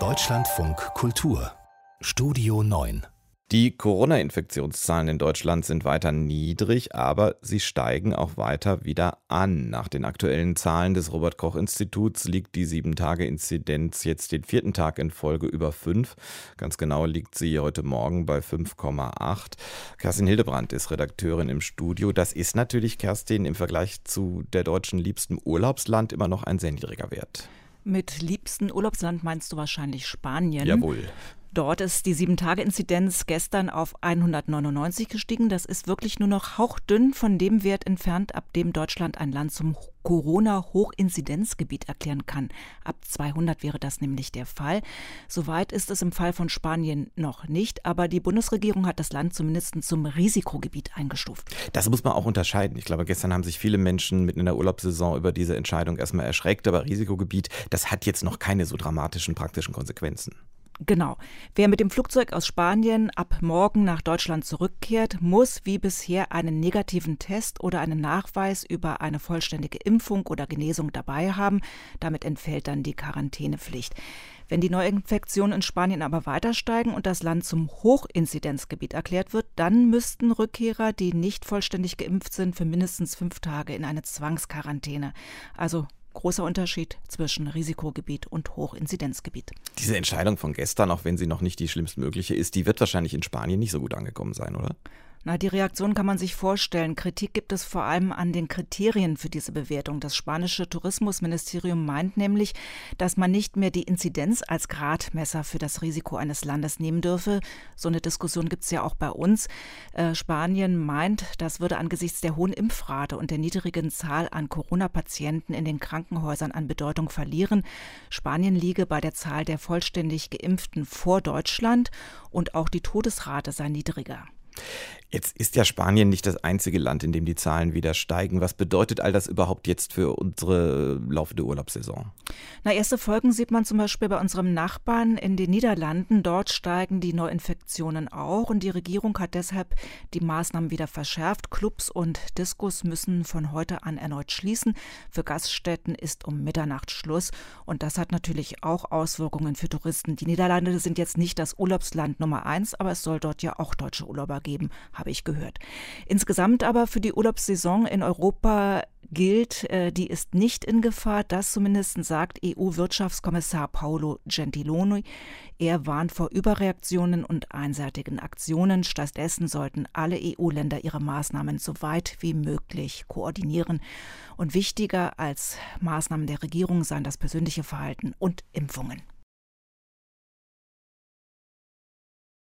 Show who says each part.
Speaker 1: Deutschlandfunk Kultur Studio 9
Speaker 2: die Corona-Infektionszahlen in Deutschland sind weiter niedrig, aber sie steigen auch weiter wieder an. Nach den aktuellen Zahlen des Robert Koch Instituts liegt die 7-Tage-Inzidenz jetzt den vierten Tag in Folge über 5. Ganz genau liegt sie heute Morgen bei 5,8. Kerstin Hildebrand ist Redakteurin im Studio. Das ist natürlich, Kerstin, im Vergleich zu der deutschen liebsten Urlaubsland immer noch ein sehr niedriger Wert.
Speaker 3: Mit liebsten Urlaubsland meinst du wahrscheinlich Spanien.
Speaker 2: Jawohl.
Speaker 3: Dort ist die 7-Tage-Inzidenz gestern auf 199 gestiegen. Das ist wirklich nur noch hauchdünn von dem Wert entfernt, ab dem Deutschland ein Land zum Corona-Hochinzidenzgebiet erklären kann. Ab 200 wäre das nämlich der Fall. Soweit ist es im Fall von Spanien noch nicht, aber die Bundesregierung hat das Land zumindest zum Risikogebiet eingestuft.
Speaker 2: Das muss man auch unterscheiden. Ich glaube, gestern haben sich viele Menschen mitten in der Urlaubssaison über diese Entscheidung erstmal erschreckt, aber Risikogebiet, das hat jetzt noch keine so dramatischen praktischen Konsequenzen.
Speaker 3: Genau. Wer mit dem Flugzeug aus Spanien ab morgen nach Deutschland zurückkehrt, muss wie bisher einen negativen Test oder einen Nachweis über eine vollständige Impfung oder Genesung dabei haben. Damit entfällt dann die Quarantänepflicht. Wenn die Neuinfektionen in Spanien aber weiter steigen und das Land zum Hochinzidenzgebiet erklärt wird, dann müssten Rückkehrer, die nicht vollständig geimpft sind, für mindestens fünf Tage in eine Zwangsquarantäne. Also großer Unterschied zwischen Risikogebiet und Hochinzidenzgebiet.
Speaker 2: Diese Entscheidung von gestern, auch wenn sie noch nicht die schlimmstmögliche ist, die wird wahrscheinlich in Spanien nicht so gut angekommen sein, oder?
Speaker 3: Na, die Reaktion kann man sich vorstellen. Kritik gibt es vor allem an den Kriterien für diese Bewertung. Das spanische Tourismusministerium meint nämlich, dass man nicht mehr die Inzidenz als Gradmesser für das Risiko eines Landes nehmen dürfe. So eine Diskussion gibt es ja auch bei uns. Äh, Spanien meint, das würde angesichts der hohen Impfrate und der niedrigen Zahl an Corona-Patienten in den Krankenhäusern an Bedeutung verlieren. Spanien liege bei der Zahl der vollständig Geimpften vor Deutschland und auch die Todesrate sei niedriger.
Speaker 2: Jetzt ist ja Spanien nicht das einzige Land, in dem die Zahlen wieder steigen. Was bedeutet all das überhaupt jetzt für unsere laufende Urlaubssaison?
Speaker 3: Na, erste Folgen sieht man zum Beispiel bei unserem Nachbarn in den Niederlanden. Dort steigen die Neuinfektionen auch und die Regierung hat deshalb die Maßnahmen wieder verschärft. Clubs und Diskos müssen von heute an erneut schließen. Für Gaststätten ist um Mitternacht Schluss und das hat natürlich auch Auswirkungen für Touristen. Die Niederlande sind jetzt nicht das Urlaubsland Nummer eins, aber es soll dort ja auch deutsche Urlauber geben habe ich gehört. Insgesamt aber für die Urlaubssaison in Europa gilt, äh, die ist nicht in Gefahr. Das zumindest sagt EU-Wirtschaftskommissar Paolo Gentiloni. Er warnt vor Überreaktionen und einseitigen Aktionen. Stattdessen sollten alle EU-Länder ihre Maßnahmen so weit wie möglich koordinieren. Und wichtiger als Maßnahmen der Regierung seien das persönliche Verhalten und Impfungen.